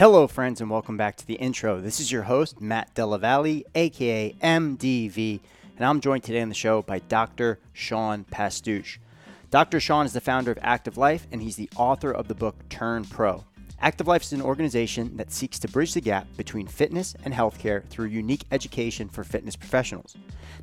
Hello, friends, and welcome back to the intro. This is your host, Matt Della Valle, aka MDV, and I'm joined today on the show by Dr. Sean Pastuch. Dr. Sean is the founder of Active Life, and he's the author of the book Turn Pro. Active Life is an organization that seeks to bridge the gap between fitness and healthcare through unique education for fitness professionals.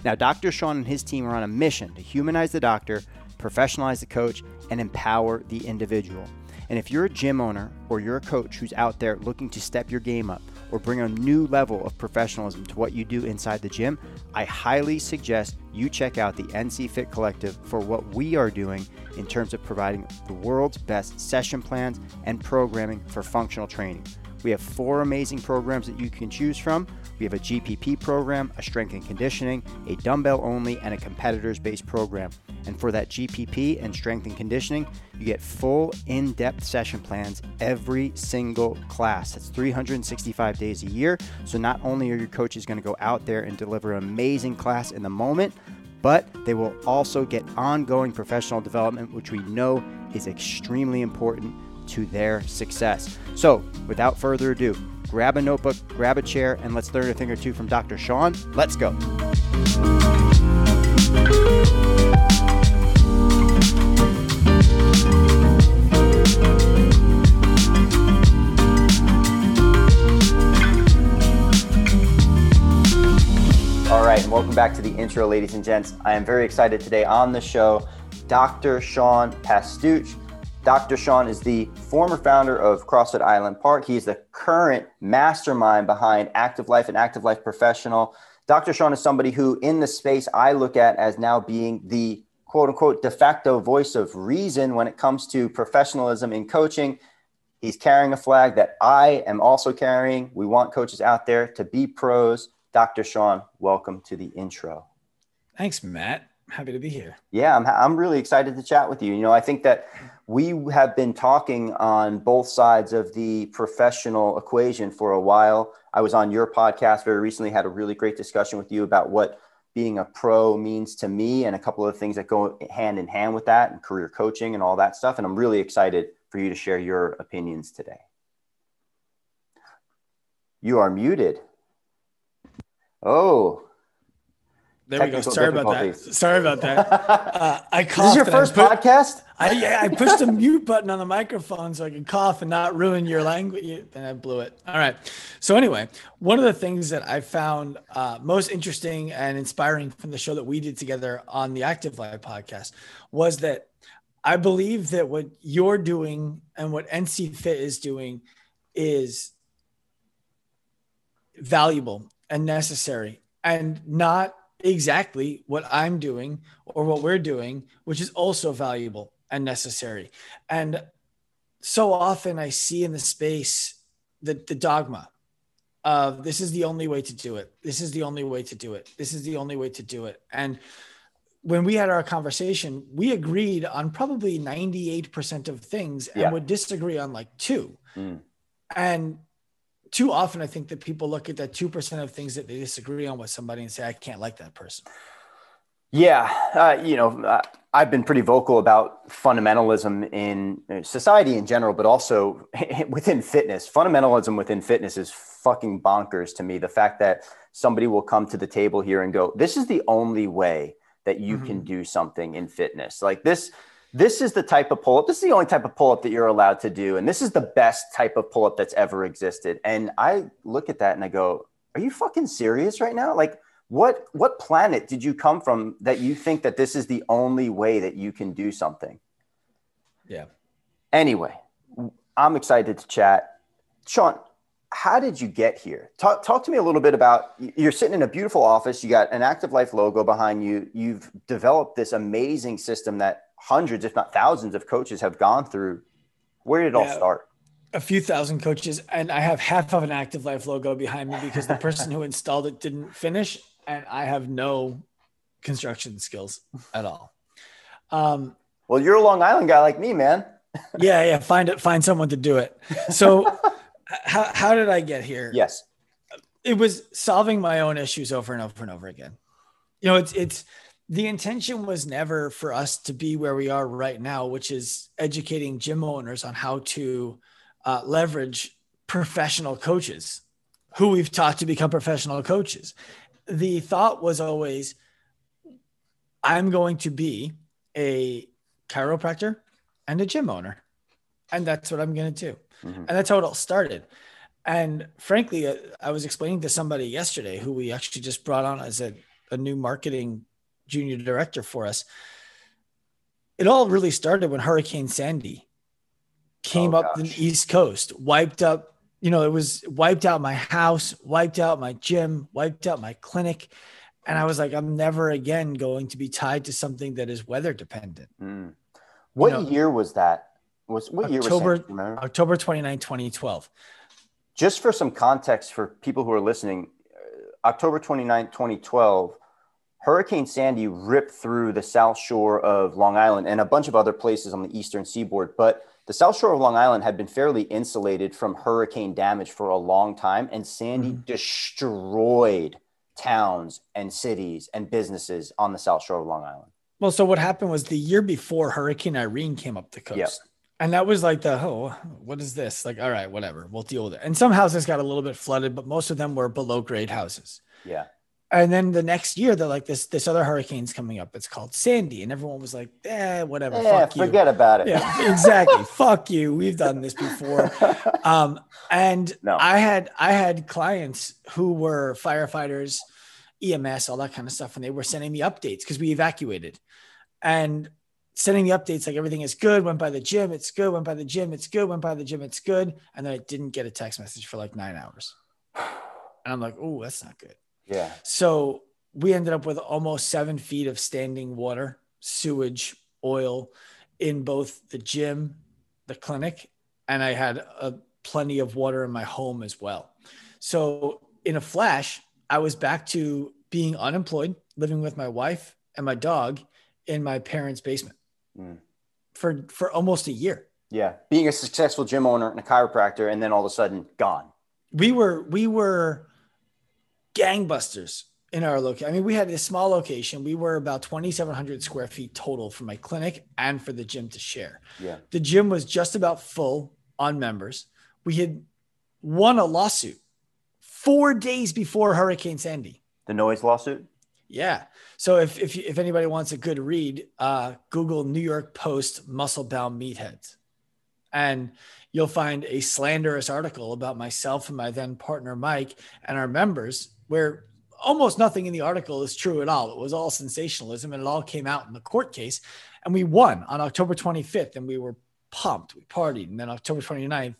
Now, Dr. Sean and his team are on a mission to humanize the doctor, professionalize the coach, and empower the individual. And if you're a gym owner or you're a coach who's out there looking to step your game up or bring a new level of professionalism to what you do inside the gym, I highly suggest you check out the NC Fit Collective for what we are doing in terms of providing the world's best session plans and programming for functional training. We have four amazing programs that you can choose from. We have a GPP program, a strength and conditioning, a dumbbell only, and a competitors based program. And for that GPP and strength and conditioning, you get full in depth session plans every single class. That's 365 days a year. So not only are your coaches going to go out there and deliver an amazing class in the moment, but they will also get ongoing professional development, which we know is extremely important to their success. So, without further ado, grab a notebook, grab a chair, and let's learn a thing or two from Dr. Sean. Let's go. Back to the intro, ladies and gents. I am very excited today on the show, Dr. Sean Pastuch. Dr. Sean is the former founder of CrossFit Island Park. He is the current mastermind behind Active Life and Active Life Professional. Dr. Sean is somebody who, in the space, I look at as now being the quote unquote de facto voice of reason when it comes to professionalism in coaching. He's carrying a flag that I am also carrying. We want coaches out there to be pros. Dr. Sean, welcome to the intro. Thanks, Matt. Happy to be here. Yeah, I'm, I'm really excited to chat with you. You know, I think that we have been talking on both sides of the professional equation for a while. I was on your podcast very recently, had a really great discussion with you about what being a pro means to me and a couple of things that go hand in hand with that and career coaching and all that stuff. And I'm really excited for you to share your opinions today. You are muted. Oh, there we go. Sorry about that. Sorry about that. Uh, I coughed. This is your first put, podcast? I I pushed the mute button on the microphone so I could cough and not ruin your language. And I blew it. All right. So anyway, one of the things that I found uh, most interesting and inspiring from the show that we did together on the Active Life podcast was that I believe that what you're doing and what NC Fit is doing is valuable and necessary and not exactly what I'm doing or what we're doing, which is also valuable and necessary. And so often I see in the space the, the dogma of this is the only way to do it. This is the only way to do it. This is the only way to do it. And when we had our conversation, we agreed on probably 98% of things and yeah. would disagree on like two. Mm. And too often I think that people look at that 2% of things that they disagree on with somebody and say, I can't like that person. Yeah. Uh, you know, uh, I've been pretty vocal about fundamentalism in society in general, but also within fitness. Fundamentalism within fitness is fucking bonkers to me. The fact that somebody will come to the table here and go, this is the only way that you mm-hmm. can do something in fitness. Like this, this is the type of pull up. This is the only type of pull up that you're allowed to do. And this is the best type of pull up that's ever existed. And I look at that and I go, are you fucking serious right now? Like, what what planet did you come from that you think that this is the only way that you can do something? Yeah. Anyway, I'm excited to chat. Sean, how did you get here? Talk, talk to me a little bit about you're sitting in a beautiful office, you got an active life logo behind you, you've developed this amazing system that hundreds, if not thousands, of coaches have gone through. Where did it yeah, all start? A few thousand coaches, and I have half of an active life logo behind me because the person who installed it didn't finish, and I have no construction skills at all. Um, well, you're a Long Island guy like me, man. yeah, yeah. Find it. Find someone to do it. So, how how did I get here? Yes, it was solving my own issues over and over and over again. You know, it's it's the intention was never for us to be where we are right now, which is educating gym owners on how to uh, leverage professional coaches who we've taught to become professional coaches. The thought was always, I'm going to be a chiropractor and a gym owner. And that's what I'm going to do. Mm-hmm. And that's how it all started. And frankly, uh, I was explaining to somebody yesterday who we actually just brought on as a, a new marketing junior director for us. It all really started when Hurricane Sandy came oh, up the East Coast, wiped up, you know, it was wiped out my house, wiped out my gym, wiped out my clinic. And I was like, I'm never again going to be tied to something that is weather dependent. Mm. What you know, year was that? Was what October, year was October 29, 2012. Just for some context for people who are listening, uh, October 29, 2012, Hurricane Sandy ripped through the south shore of Long Island and a bunch of other places on the eastern seaboard. But the south shore of Long Island had been fairly insulated from hurricane damage for a long time, and Sandy mm-hmm. destroyed towns and cities and businesses on the south shore of Long Island. Well, so what happened was the year before Hurricane Irene came up the coast. Yep. And that was like the oh, what is this? Like, all right, whatever, we'll deal with it. And some houses got a little bit flooded, but most of them were below grade houses. Yeah. And then the next year, they're like this this other hurricane's coming up. It's called Sandy, and everyone was like, "Eh, whatever, yeah, fuck forget about it." Yeah, exactly. fuck you. We've done this before. Um, and no. I had I had clients who were firefighters, EMS, all that kind of stuff, and they were sending me updates because we evacuated, and sending me updates like everything is good. Went by the gym, it's good. Went by the gym, it's good. Went by the gym, it's good. And then I didn't get a text message for like nine hours, and I'm like, "Oh, that's not good." Yeah. So we ended up with almost seven feet of standing water, sewage, oil in both the gym, the clinic, and I had a plenty of water in my home as well. So in a flash, I was back to being unemployed, living with my wife and my dog in my parents' basement mm. for for almost a year. Yeah, being a successful gym owner and a chiropractor, and then all of a sudden gone. We were we were gangbusters in our location. I mean, we had a small location. We were about 2,700 square feet total for my clinic and for the gym to share. Yeah. The gym was just about full on members. We had won a lawsuit four days before Hurricane Sandy. The noise lawsuit? Yeah. So if, if, if anybody wants a good read, uh, Google New York Post muscle bound meatheads. And you'll find a slanderous article about myself and my then partner, Mike, and our members where almost nothing in the article is true at all. It was all sensationalism and it all came out in the court case. And we won on October 25th and we were pumped. We partied. And then October 29th,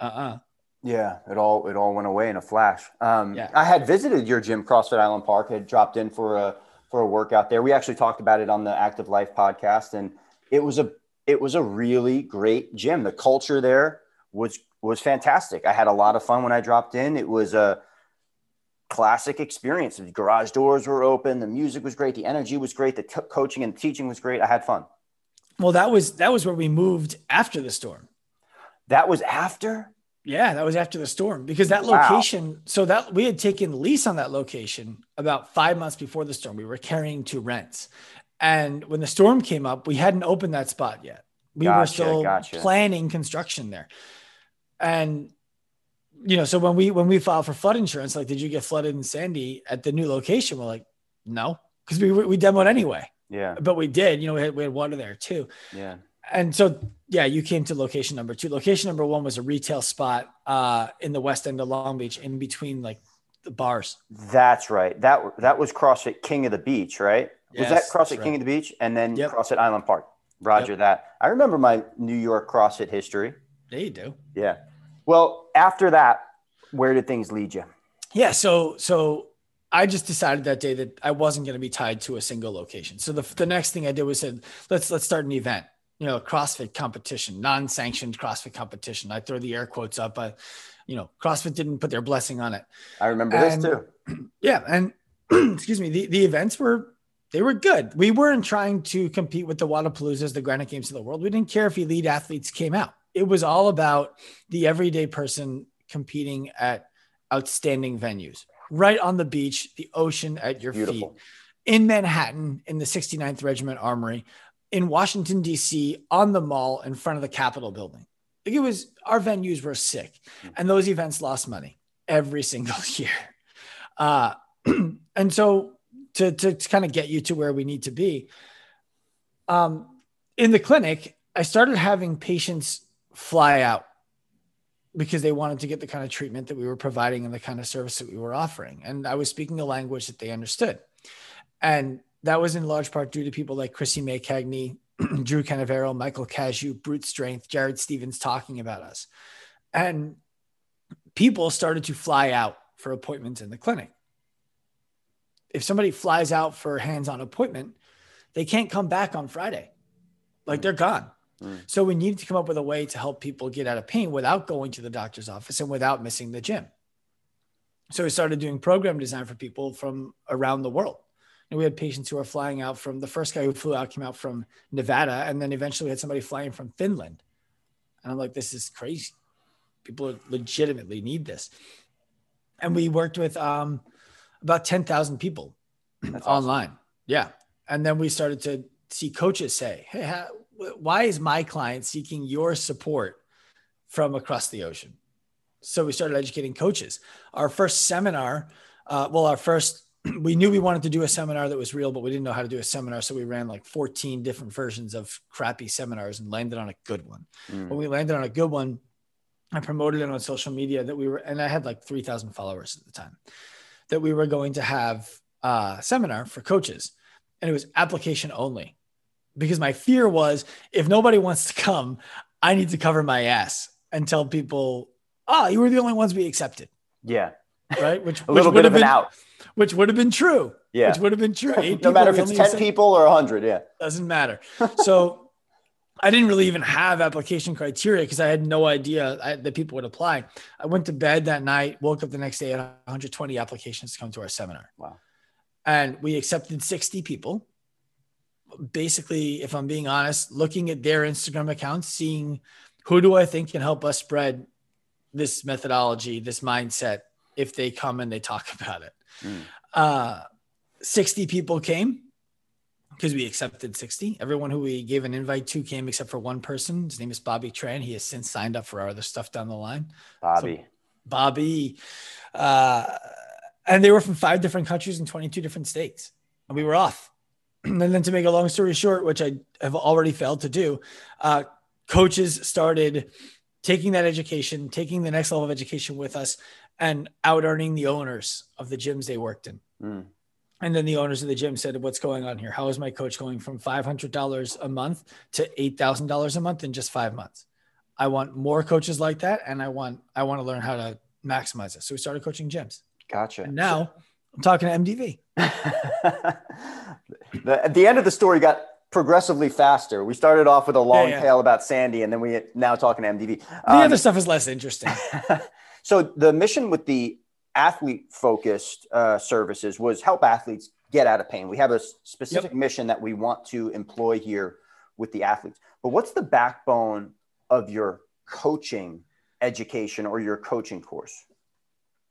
uh uh-uh. uh Yeah, it all it all went away in a flash. Um, yeah. I had visited your gym, CrossFit Island Park. had dropped in for a for a workout there. We actually talked about it on the Active Life podcast, and it was a it was a really great gym. The culture there was was fantastic. I had a lot of fun when I dropped in. It was a classic experience. The garage doors were open. The music was great. The energy was great. The coaching and teaching was great. I had fun. Well, that was that was where we moved after the storm. That was after. Yeah, that was after the storm because that wow. location. So that we had taken lease on that location about five months before the storm. We were carrying two rents, and when the storm came up, we hadn't opened that spot yet. We gotcha, were still gotcha. planning construction there, and you know, so when we when we filed for flood insurance, like, did you get flooded in Sandy at the new location? We're like, no, because we we demoed anyway. Yeah, but we did. You know, we had we had water there too. Yeah, and so yeah, you came to location number two. Location number one was a retail spot uh, in the west end of Long Beach, in between like the bars. That's right. That that was CrossFit King of the Beach, right? Was that CrossFit King of the Beach, and then yep. CrossFit Island Park? Roger yep. that. I remember my New York CrossFit history. There you do. Yeah. Well, after that, where did things lead you? Yeah, so so I just decided that day that I wasn't going to be tied to a single location. So the, the next thing I did was said, let's let's start an event. You know, CrossFit competition, non-sanctioned CrossFit competition. I throw the air quotes up, but you know, CrossFit didn't put their blessing on it. I remember and, this too. Yeah, and excuse me, the, the events were they were good. We weren't trying to compete with the Wodapaloozas, the Granite Games of the world. We didn't care if elite athletes came out it was all about the everyday person competing at outstanding venues right on the beach, the ocean at your Beautiful. feet, in Manhattan, in the 69th Regiment Armory, in Washington, D.C., on the mall in front of the Capitol building. Like it was our venues were sick, and those events lost money every single year. Uh, and so to, to, to kind of get you to where we need to be, um, in the clinic, I started having patients fly out because they wanted to get the kind of treatment that we were providing and the kind of service that we were offering. And I was speaking a language that they understood. And that was in large part due to people like Chrissy May Cagney, Drew Canavero, Michael Cazayoux, Brute Strength, Jared Stevens talking about us. And people started to fly out for appointments in the clinic. If somebody flies out for hands on appointment, they can't come back on Friday. Like they're gone. Mm. So we needed to come up with a way to help people get out of pain without going to the doctor's office and without missing the gym. So we started doing program design for people from around the world. And we had patients who were flying out from the first guy who flew out came out from Nevada, and then eventually we had somebody flying from Finland. And I'm like, this is crazy. People legitimately need this. And we worked with um, about 10,000 people That's online. Awesome. Yeah. And then we started to see coaches say, Hey, how, why is my client seeking your support from across the ocean? So we started educating coaches. Our first seminar, uh, well, our first, we knew we wanted to do a seminar that was real, but we didn't know how to do a seminar. So we ran like 14 different versions of crappy seminars and landed on a good one. Mm. When we landed on a good one, I promoted it on social media that we were, and I had like 3,000 followers at the time, that we were going to have a seminar for coaches. And it was application only because my fear was if nobody wants to come, I need to cover my ass and tell people, oh, you were the only ones we accepted. Yeah. Right. Which, a little which bit of been, an out. Which would have been true. Yeah. Which would have been true. No matter if it's 10 accepted. people or 100. Yeah. Doesn't matter. So I didn't really even have application criteria because I had no idea I, that people would apply. I went to bed that night, woke up the next day, at 120 applications to come to our seminar. Wow. And we accepted 60 people basically, if I'm being honest, looking at their Instagram accounts, seeing who do I think can help us spread this methodology, this mindset, if they come and they talk about it. Mm. Uh, 60 people came because we accepted 60. Everyone who we gave an invite to came except for one person. His name is Bobby Tran. He has since signed up for our other stuff down the line. Bobby. So, Bobby. Uh, and they were from five different countries and 22 different states. And we were off. and then to make a long story short, which I have already failed to do, uh, coaches started taking that education, taking the next level of education with us, and out earning the owners of the gyms they worked in. Mm. And then the owners of the gym said, What's going on here? How is my coach going from $500 a month to $8,000 a month in just five months? I want more coaches like that. And I want, I want to learn how to maximize it. So we started coaching gyms. Gotcha. And now I'm talking to MDV. the, at the end of the story got progressively faster. We started off with a long yeah, yeah. tale about Sandy, and then we now talking to MDV. The um, other stuff is less interesting. so the mission with the athlete focused uh, services was help athletes get out of pain. We have a specific yep. mission that we want to employ here with the athletes. But what's the backbone of your coaching education or your coaching course?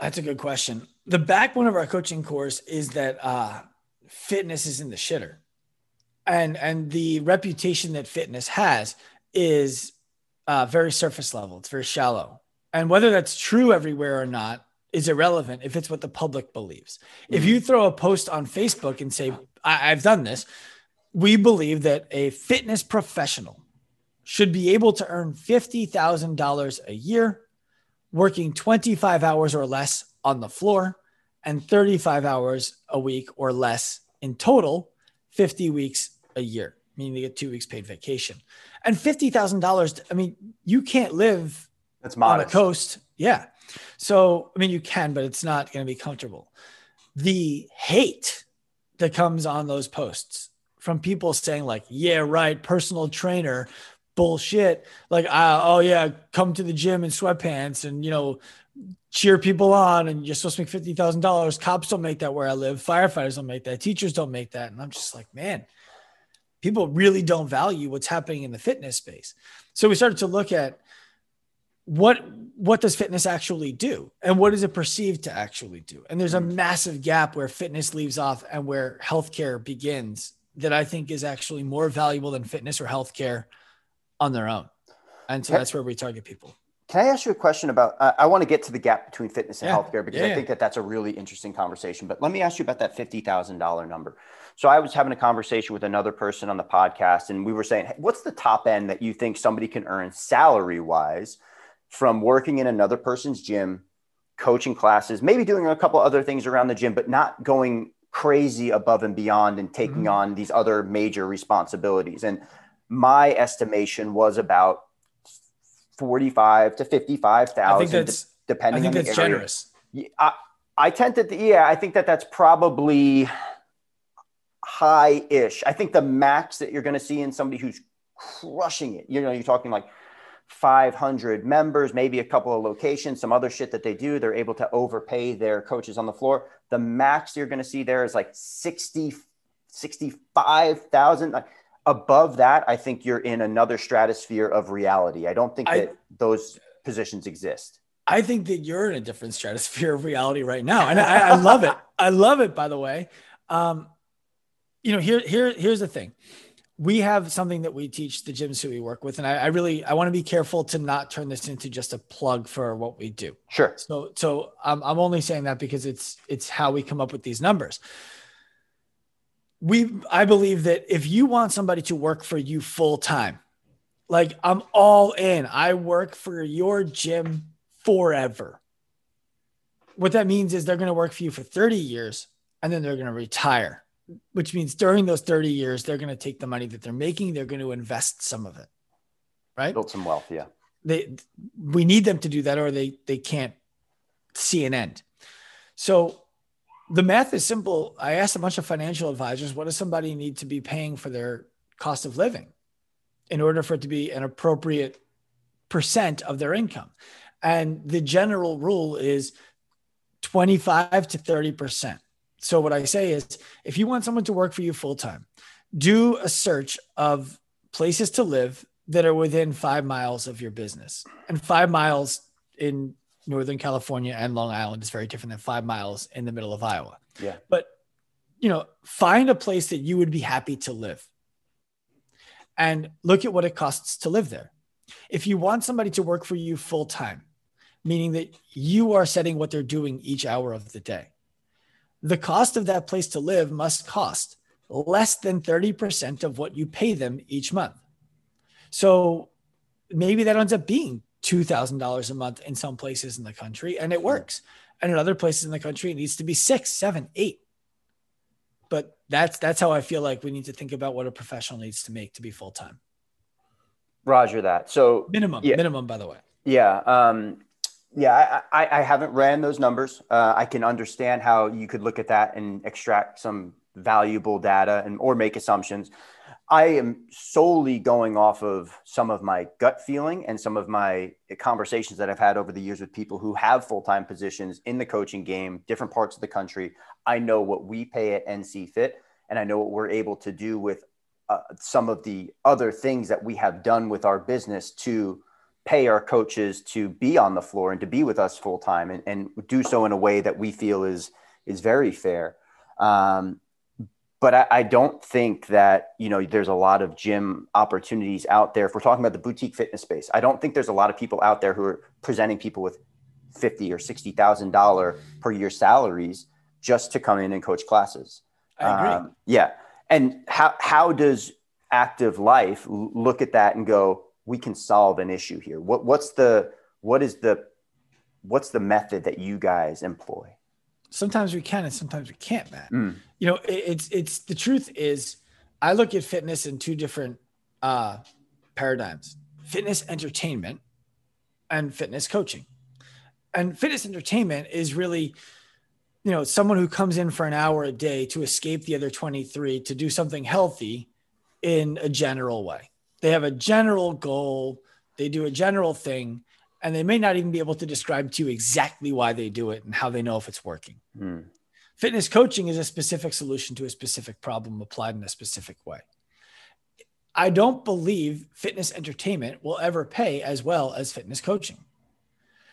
That's a good question. The backbone of our coaching course is that uh, fitness is in the shitter, and and the reputation that fitness has is uh, very surface level. It's very shallow, and whether that's true everywhere or not is irrelevant if it's what the public believes. Mm-hmm. If you throw a post on Facebook and say, I- "I've done this," we believe that a fitness professional should be able to earn fifty thousand dollars a year working 25 hours or less on the floor and 35 hours a week or less in total, 50 weeks a year, meaning they get two weeks paid vacation. And $50,000, I mean, you can't live That's modest. on a coast. Yeah. So, I mean, you can, but it's not going to be comfortable. The hate that comes on those posts from people saying, like, yeah, right, personal trainer, bullshit. Like, uh, oh yeah, come to the gym in sweatpants and you know cheer people on, and you're supposed to make fifty thousand dollars. Cops don't make that where I live. Firefighters don't make that. Teachers don't make that. And I'm just like, man, people really don't value what's happening in the fitness space. So we started to look at what what does fitness actually do and what is it perceived to actually do and there's a mm. massive gap where fitness leaves off and where healthcare begins that i think is actually more valuable than fitness or healthcare on their own. And so that's where we target people. Can I ask you a question about? Uh, I want to get to the gap between fitness and Yeah. healthcare because Yeah, I yeah. think that that's a really interesting conversation. But let me ask you about that fifty thousand dollar number. So I was having a conversation with another person on the podcast, and we were saying, hey, what's the top end that you think somebody can earn salary wise from working in another person's gym, coaching classes, maybe doing a couple other things around the gym, but not going crazy above and beyond and taking Mhm. on these other major responsibilities. And my estimation was about forty-five to fifty-five I think thousand, that's depending I think on that's the area. generous. I, I tend to, yeah, I think that that's probably high ish. I think the max that you're going to see in somebody who's crushing it, you know, you're talking like 500 members, maybe a couple of locations, some other shit that they do. They're able to overpay their coaches on the floor. The max you're going to see there is like 60, 65,000. Like, Above that, I think you're in another stratosphere of reality. I don't think I- that those positions exist. I think that you're in a different stratosphere of reality right now, and I, I love it. I love it. By the way, um, you know, here, here, here's the thing. We have something that we teach the gyms who we work with, and I, I really, I want to be careful to not turn this into just a plug for what we do. Sure. So, so I'm, I'm only saying that because it's, it's how we come up with these numbers. We, I believe that if you want somebody to work for you full time, like I'm all in, I work for your gym forever. What that means is they're going to work for you for 30 years and then they're going to retire, which means during those 30 years, they're going to take the money that they're making, they're going to invest some of it. Right Build some wealth. Yeah. they we need them to do that or they they can't see an end so the math is simple. I asked a bunch of financial advisors what does somebody need to be paying for their cost of living in order for it to be an appropriate percent of their income? And the general rule is 25 to 30 percent. So what i say is if you want someone to work for you full time do a search of places to live that are within five miles of your business. And five miles in Northern California and Long Island is very different than five miles in the middle of Iowa. Yeah. But, you know, find a place that you would be happy to live and look at what it costs to live there. If you want somebody to work for you full time, meaning that you are setting what they're doing each hour of the day, the cost of that place to live must cost less than 30% of what you pay them each month. So maybe that ends up being $2,000 a month in some places in the country and it works. And in other places in the country, it needs to be six, seven, eight. But that's that's how I feel like we need to think about what a professional needs to make to be full time. Roger that. So Minimum, Yeah. minimum, by the way. yeah, um, yeah, I, I, I haven't ran those numbers. Uh, I can understand how you could look at that and extract some valuable data and or make assumptions. I am solely going off of some of my gut feeling and some of my conversations that I've had over the years with people who have full time positions in the coaching game, different parts of the country. I know what we pay at NC Fit, and I know what we're able to do with uh, some of the other things that we have done with our business to pay our coaches to be on the floor and to be with us full time and, and do so in a way that we feel is is very fair. Um, but I, I don't think that you know there's a lot of gym opportunities out there. If we're talking about the boutique fitness space, I don't think there's a lot of people out there who are presenting people with fifty or sixty thousand dollar per year salaries just to come in and coach classes. I agree. Um, yeah. And how, how does active life look at that and go, we can solve an issue here? What, what's the, what is the, what's the method that you guys employ? sometimes we can and sometimes we can't, Matt. Mm. You know, it, it's it's the truth is I look at fitness in two different uh paradigms. Fitness entertainment and fitness coaching. And fitness entertainment is really you know, someone who comes in for an hour a day to escape the other 23 to do something healthy in a general way. They have a general goal, they do a general thing, and they may not even be able to describe to you exactly why they do it and how they know if it's working. Mm. Fitness coaching is a specific solution to a specific problem applied in a specific way. I don't believe fitness entertainment will ever pay as well as fitness coaching.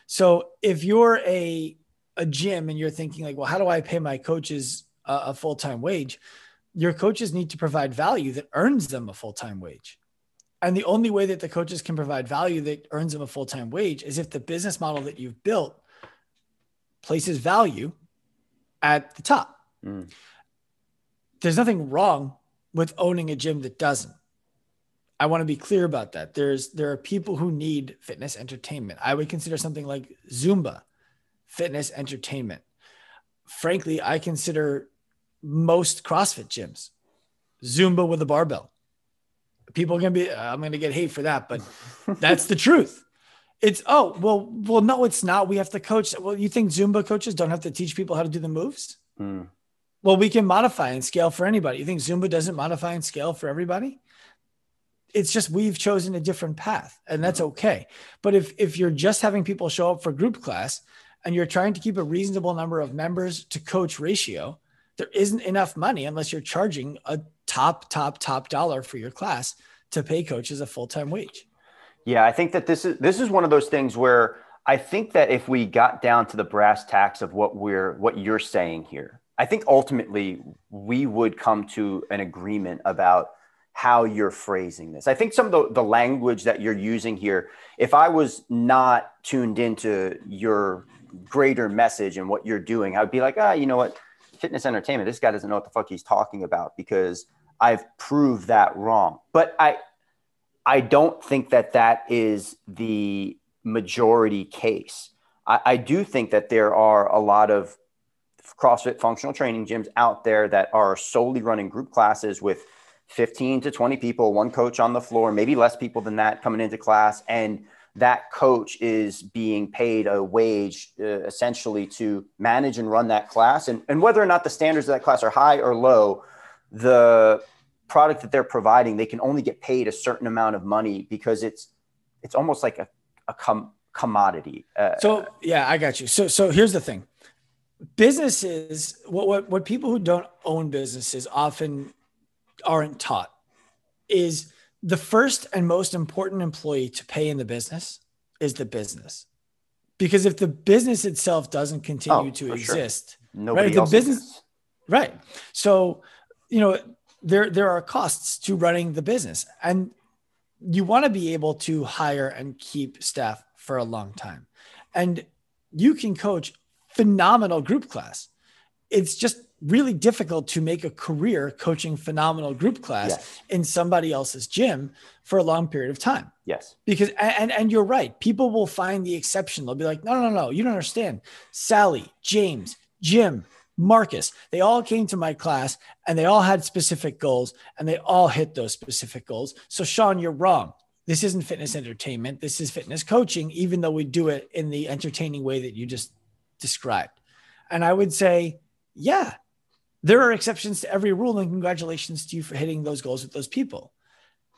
So if you're a a gym and you're thinking like, well, how do I pay my coaches a, a full-time wage? Your coaches need to provide value that earns them a full-time wage. And the only way that the coaches can provide value that earns them a full time wage is if the business model that you've built places value at the top. Mm. There's nothing wrong with owning a gym that doesn't. I want to be clear about that. There's there are people who need fitness entertainment. I would consider something like Zumba fitness entertainment. Frankly, I consider most CrossFit gyms Zumba with a barbell. People are gonna be I'm gonna get hate for that, but that's the truth. It's oh well well no it's not. We have to coach. Well, you think Zumba coaches don't have to teach people how to do the moves? Mm. Well, we can modify and scale for anybody. You think Zumba doesn't modify and scale for everybody? it's just we've chosen a different path and that's mm-hmm. okay but if if you're just having people show up for group class and you're trying to keep a reasonable number of members to coach ratio there isn't enough money unless you're charging a top top top dollar for your class to pay coaches a full-time wage yeah i think that this is this is one of those things where i think that if we got down to the brass tacks of what we're what you're saying here i think ultimately we would come to an agreement about how you're phrasing this. I think some of the, the language that you're using here, if I was not tuned into your greater message and what you're doing, I would be like, ah, you know what? Fitness entertainment, this guy doesn't know what the fuck he's talking about because I've proved that wrong. But I, I don't think that that is the majority case. I, I do think that there are a lot of CrossFit functional training gyms out there that are solely running group classes with 15 to 20 people, one coach on the floor, maybe less people than that coming into class. And that coach is being paid a wage uh, essentially to manage and run that class. And, and whether or not the standards of that class are high or low, the product that they're providing, they can only get paid a certain amount of money because it's, it's almost like a, a com- commodity. Uh, so yeah, I got you. So, so here's the thing. Businesses, what, what, what people who don't own businesses often aren't taught is the first and most important employee to pay in the business is the business. Because if the business itself doesn't continue oh, to exist, sure. nobody right, the business, right? So, you know, there there are costs to running the business, and you want to be able to hire and keep staff for a long time, and you can coach phenomenal group class. It's just really difficult to make a career coaching phenomenal group class yes. in somebody else's gym for a long period of time. Yes. Because and and you're right. People will find the exception. They'll be like, "No, no, no, you don't understand. Sally, James, Jim, Marcus, they all came to my class and they all had specific goals and they all hit those specific goals. So Sean, you're wrong. This isn't fitness entertainment. This is fitness coaching even though we do it in the entertaining way that you just described." And I would say, yeah, there are exceptions to every rule, and congratulations to you for hitting those goals with those people.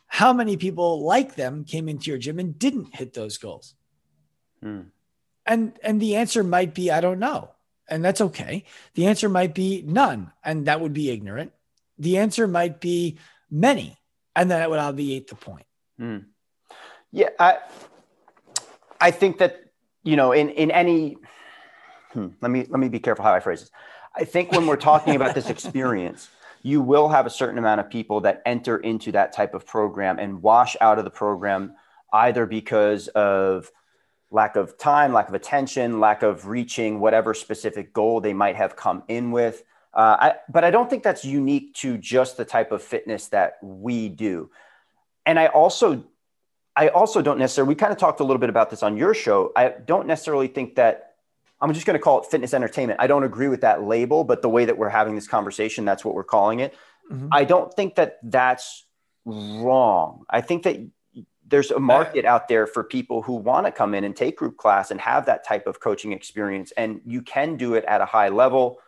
How many people like them came into your gym and didn't hit those goals? Hmm. And and the answer might be I don't know, and that's okay. The answer might be none, and that would be ignorant. The answer might be many, and then that would obviate the point. Hmm. Yeah, I I think that you know in in any hmm, let me let me be careful how I phrase this. I think when we're talking about this experience, you will have a certain amount of people that enter into that type of program and wash out of the program either because of lack of time, lack of attention, lack of reaching whatever specific goal they might have come in with. Uh, I, but I don't think that's unique to just the type of fitness that we do. And I also, I also don't necessarily. We kind of talked a little bit about this on your show. I don't necessarily think that I'm just going to call it fitness entertainment. I don't agree with that label, but the way that we're having this conversation, that's what we're calling it. Mm-hmm. I don't think that that's wrong. I think that there's a market out there for people who want to come in and take group class and have that type of coaching experience. And you can do it at a high level.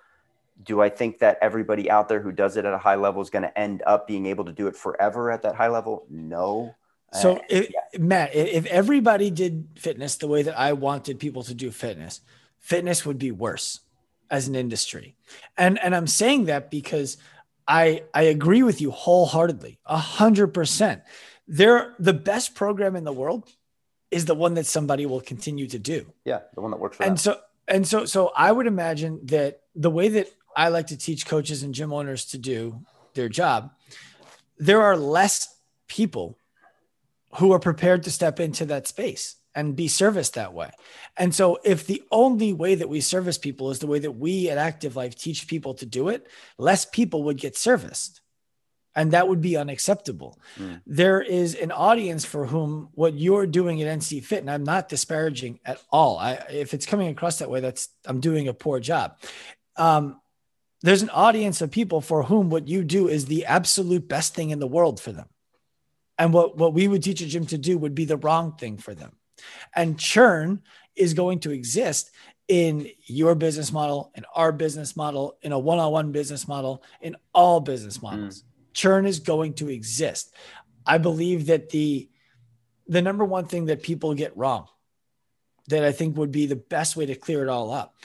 Do I think that everybody out there who does it at a high level is going to end up being able to do it forever at that high level? No. So, uh, if, yeah. Matt, if everybody did fitness the way that I wanted people to do fitness, fitness would be worse as an industry. And and I'm saying that because I I agree with you wholeheartedly, a hundred percent. They're the best program in the world is the one that somebody will continue to do. Yeah, the one that works for and them. so and so so I would imagine that the way that I like to teach coaches and gym owners to do their job, there are less people who are prepared to step into that space and be serviced that way. And so, if the only way that we service people is the way that we at Active Life teach people to do it, less people would get serviced. And that would be unacceptable. Mm. There is an audience for whom what you're doing at NC Fit, and I'm not disparaging at all. I, if it's coming across that way, that's I'm doing a poor job. Um, there's an audience of people for whom what you do is the absolute best thing in the world for them. And what, what we would teach a gym to do would be the wrong thing for them. And churn is going to exist in your business model, in our business model, in a one on one business model, in all business models. Mm. Churn is going to exist. I believe that the the number one thing that people get wrong that I think would be the best way to clear it all up.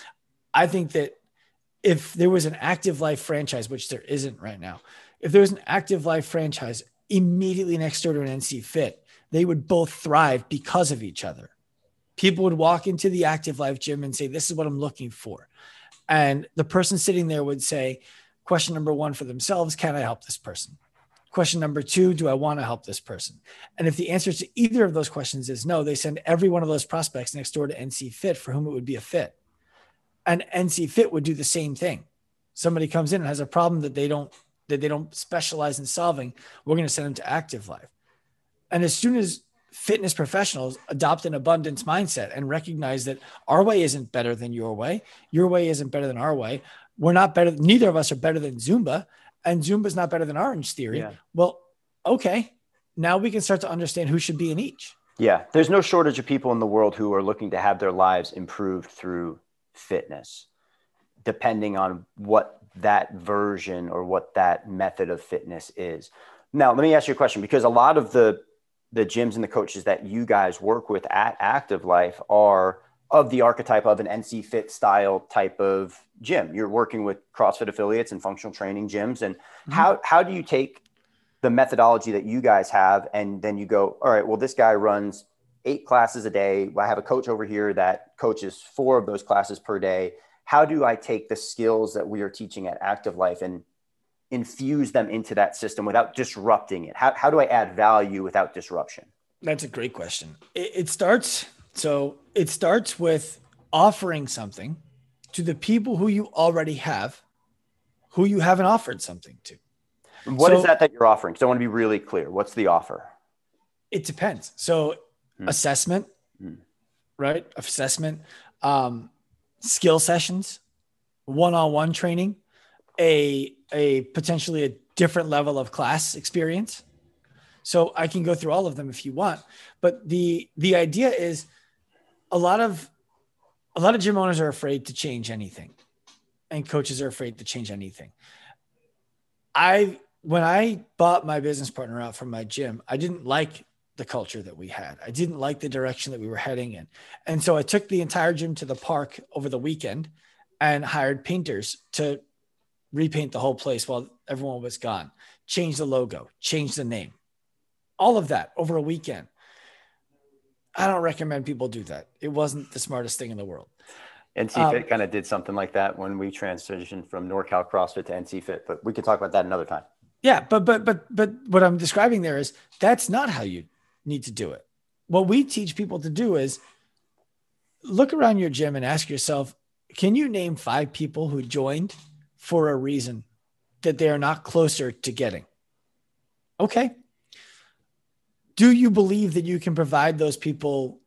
I think that if there was an active life franchise, which there isn't right now, if there was an active life franchise immediately next door to an NC Fit, they would both thrive because of each other. People would walk into the active life gym and say, This is what I'm looking for. And the person sitting there would say, Question number one for themselves Can I help this person? Question number two, do I want to help this person? And if the answer to either of those questions is no, they send every one of those prospects next door to NC Fit for whom it would be a fit. And NC Fit would do the same thing. Somebody comes in and has a problem that they don't that they don't specialize in solving, we're going to send them to Active Life. And as soon as fitness professionals adopt an abundance mindset and recognize that our way isn't better than your way, your way isn't better than our way, we're not better, neither of us are better than Zumba, and Zumba's not better than Orange Theory. Yeah. Well, okay, now we can start to understand who should be in each. Yeah, there's no shortage of people in the world who are looking to have their lives improved through fitness, depending on what that version or what that method of fitness is. Now, let me ask you a question because a lot of the the gyms and the coaches that you guys work with at Active Life are of the archetype of an NC Fit style type of gym. You're working with CrossFit affiliates and functional training gyms. And mm-hmm. how how do you take the methodology that you guys have and then you go, all right, well, this guy runs eight classes a day. I have a coach over here that coaches four of those classes per day. How do I take the skills that we are teaching at Active Life and infuse them into that system without disrupting it? How, how do I add value without disruption? That's a great question. It, it starts so it starts with offering something to the people who you already have, who you haven't offered something to. What so, is that that you're offering? So I want to be really clear. What's the offer? It depends. So mm. assessment, mm. right? Assessment, um, skill sessions, one-on-one training, a a potentially a different level of class experience. So I can go through all of them if you want, but the the idea is a lot of a lot of gym owners are afraid to change anything, and coaches are afraid to change anything. I when I bought my business partner out from my gym, I didn't like the culture that we had. I didn't like the direction that we were heading in. And so I took the entire gym to the park over the weekend and hired painters to repaint the whole place while everyone was gone, change the logo, change the name, all of that over a weekend. I don't recommend people do that. It wasn't the smartest thing in the world. NC Fit um, kind of did something like that when we transitioned from NorCal CrossFit to NC Fit, but we could talk about that another time. Yeah, but but but but what I'm describing there is that's not how you need to do it. What we teach people to do is look around your gym and ask yourself, can you name five people who joined for a reason that they are not closer to getting. Okay. Do you believe that you can provide those people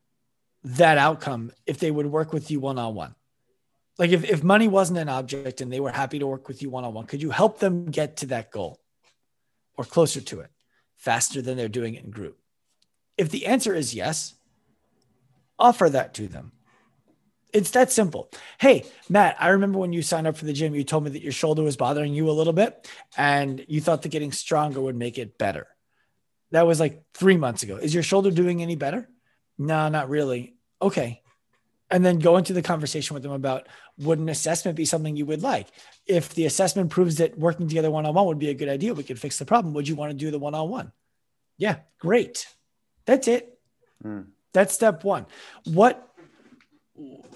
that outcome if they would work with you one on one? Like if, if money wasn't an object and they were happy to work with you one on one, could you help them get to that goal or closer to it faster than they're doing it in group? If the answer is yes, offer that to them. It's that simple. Hey, Matt, I remember when you signed up for the gym, you told me that your shoulder was bothering you a little bit and you thought that getting stronger would make it better. That was like three months ago. Is your shoulder doing any better? No, not really. Okay. And then go into the conversation with them about would an assessment be something you would like? If the assessment proves that working together one on one would be a good idea, we could fix the problem. Would you want to do the one on one? Yeah, great. That's it. Mm. That's step one. What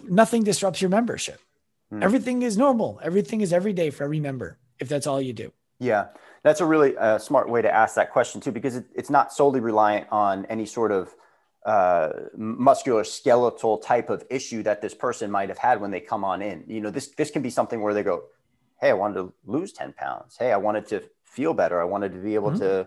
nothing disrupts your membership. Mm. Everything is normal. Everything is every day for every member if that's all you do. Yeah, that's a really uh, smart way to ask that question too, because it, it's not solely reliant on any sort of uh, muscular skeletal type of issue that this person might have had when they come on in. You know, this this can be something where they go, "Hey, I wanted to lose ten pounds. Hey, I wanted to feel better. I wanted to be able mm-hmm. to,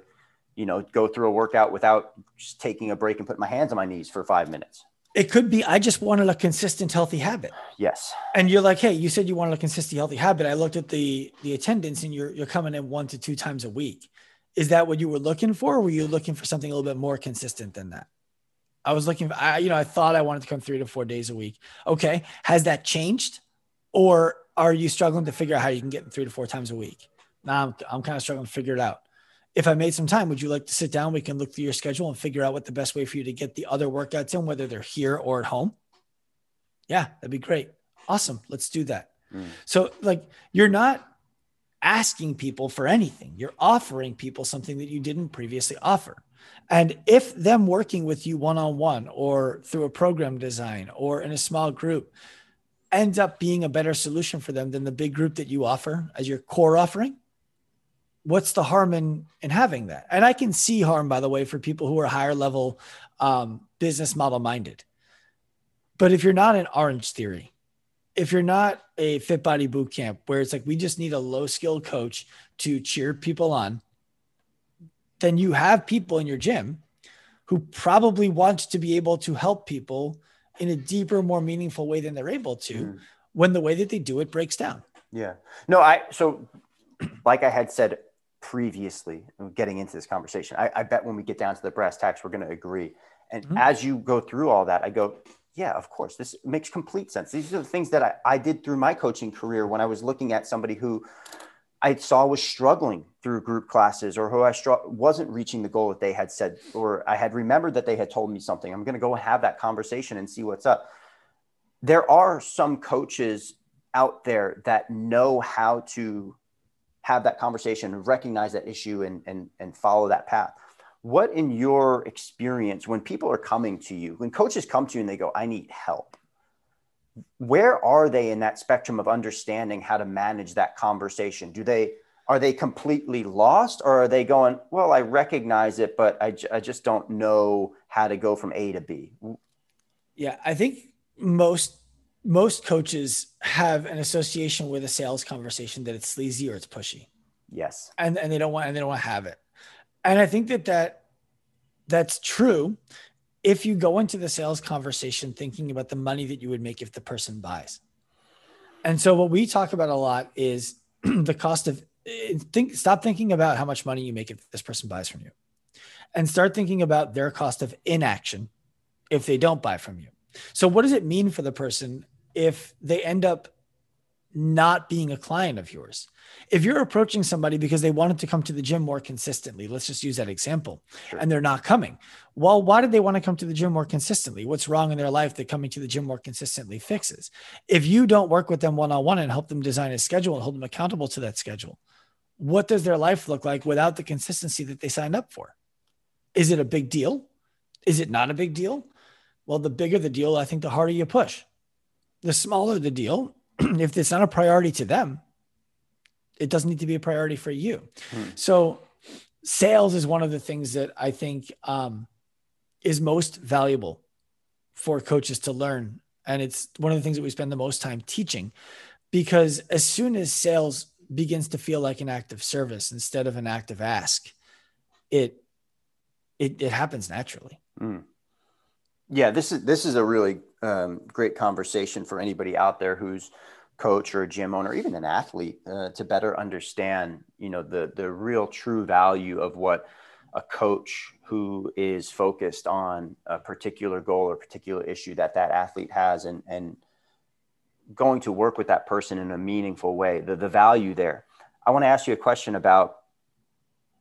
you know, go through a workout without just taking a break and putting my hands on my knees for five minutes." It could be I just wanted a consistent healthy habit. Yes. And you're like, hey, you said you wanted a consistent healthy habit. I looked at the the attendance and you're you're coming in one to two times a week. Is that what you were looking for? Or were you looking for something a little bit more consistent than that? I was looking I, you know, I thought I wanted to come three to four days a week. Okay. Has that changed? Or are you struggling to figure out how you can get three to four times a week? Now I'm, I'm kind of struggling to figure it out if I made some time, would you like to sit down? We can look through your schedule and figure out what the best way for you to get the other workouts in, whether they're here or at home. Yeah, that'd be great. Awesome. Let's do that. Mm. So, like, you're not asking people for anything, you're offering people something that you didn't previously offer. And if them working with you one on one or through a program design or in a small group ends up being a better solution for them than the big group that you offer as your core offering, what's the harm in in having that? And I can see harm, by the way, for people who are higher level um, business model minded. But if you're not an Orange Theory, if you're not a Fit Body Boot Camp, where it's like we just need a low skilled coach to cheer people on, then you have people in your gym who probably want to be able to help people in a deeper, more meaningful way than they're able to mm. when the way that they do it breaks down. Yeah. No, I so like I had said previously getting into this conversation. I, I, bet when we get down to the brass tacks, we're going to agree. And mm-hmm. as you go through all that, I go, yeah, of course, this makes complete sense. These are the things that I, I did through my coaching career when I was looking at somebody who I saw was struggling through group classes or who I str- wasn't reaching the goal that they had said, or I had remembered that they had told me something. I'm going to go have that conversation and see what's up. There are some coaches out there that know how to have that conversation recognize that issue and, and, and follow that path. What in your experience, when people are coming to you, when coaches come to you and they go, I need help, where are they in that spectrum of understanding how to manage that conversation? Do they, are they completely lost or are they going, well, I recognize it, but I, I just don't know how to go from A to B? Yeah, I think most most coaches have an association with a sales conversation that it's sleazy or it's pushy. Yes. And and they don't want and they don't want to have it. And I think that that that's true if you go into the sales conversation thinking about the money that you would make if the person buys. And so what we talk about a lot is the cost of eh, think stop thinking about how much money you make if this person buys from you. And start thinking about their cost of inaction if they don't buy from you. So, what does it mean for the person if they end up not being a client of yours? If you're approaching somebody because they wanted to come to the gym more consistently, let's just use that example, sure. and they're not coming. Well, why did they want to come to the gym more consistently? What's wrong in their life that coming to the gym more consistently fixes? If you don't work with them one on one and help them design a schedule and hold them accountable to that schedule, what does their life look like without the consistency that they signed up for? Is it a big deal? Is it not a big deal? Well, the bigger the deal, I think the harder you push. The smaller the deal, if it's not a priority to them, it doesn't need to be a priority for you. Hmm. So, sales is one of the things that I think um, is most valuable for coaches to learn. And it's one of the things that we spend the most time teaching because as soon as sales begins to feel like an act of service instead of an act of ask, it it, it happens naturally. Mm. Yeah, this is this is a really um, great conversation for anybody out there who's coach or a gym owner, even an athlete, uh, to better understand, you know, the the real true value of what a coach who is focused on a particular goal or particular issue that that athlete has, and and going to work with that person in a meaningful way, the the value there. I want to ask you a question about